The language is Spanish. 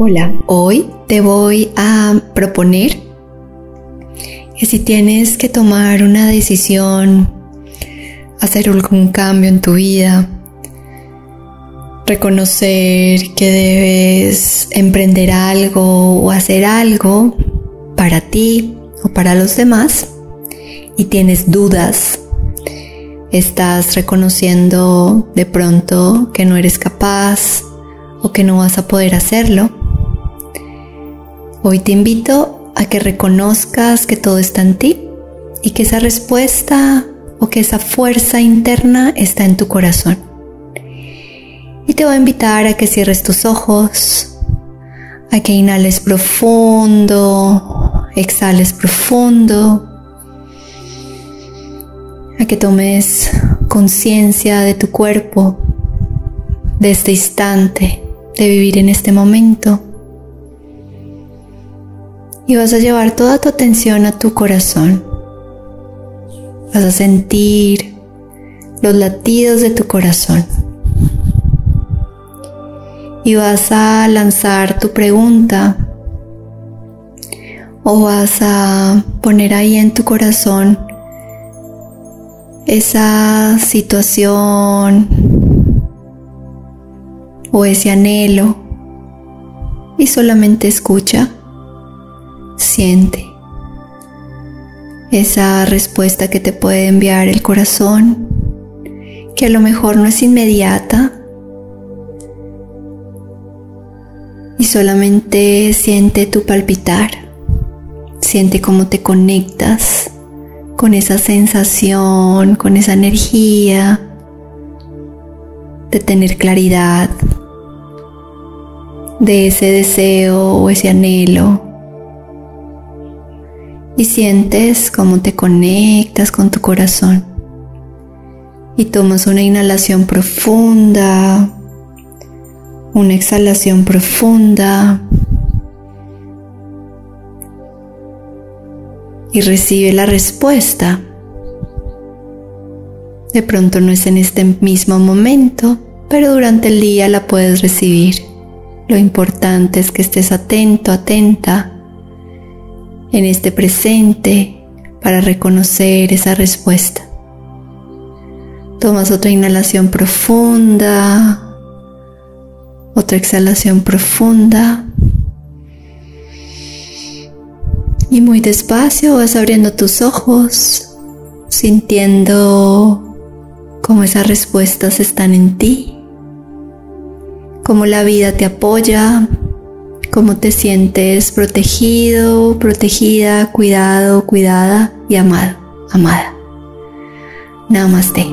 Hola, hoy te voy a proponer que si tienes que tomar una decisión, hacer algún cambio en tu vida, reconocer que debes emprender algo o hacer algo para ti o para los demás y tienes dudas, estás reconociendo de pronto que no eres capaz o que no vas a poder hacerlo, Hoy te invito a que reconozcas que todo está en ti y que esa respuesta o que esa fuerza interna está en tu corazón. Y te voy a invitar a que cierres tus ojos, a que inhales profundo, exhales profundo, a que tomes conciencia de tu cuerpo, de este instante, de vivir en este momento y vas a llevar toda tu atención a tu corazón. Vas a sentir los latidos de tu corazón. Y vas a lanzar tu pregunta o vas a poner ahí en tu corazón esa situación o ese anhelo y solamente escucha Siente. Esa respuesta que te puede enviar el corazón, que a lo mejor no es inmediata, y solamente siente tu palpitar, siente cómo te conectas con esa sensación, con esa energía de tener claridad, de ese deseo o ese anhelo y sientes cómo te conectas con tu corazón. Y tomas una inhalación profunda, una exhalación profunda y recibe la respuesta. De pronto no es en este mismo momento, pero durante el día la puedes recibir. Lo importante es que estés atento, atenta en este presente para reconocer esa respuesta. Tomas otra inhalación profunda, otra exhalación profunda. Y muy despacio vas abriendo tus ojos, sintiendo cómo esas respuestas están en ti, cómo la vida te apoya, cómo te sientes protegido, protegida, cuidado, cuidada y amado, amada. Namaste.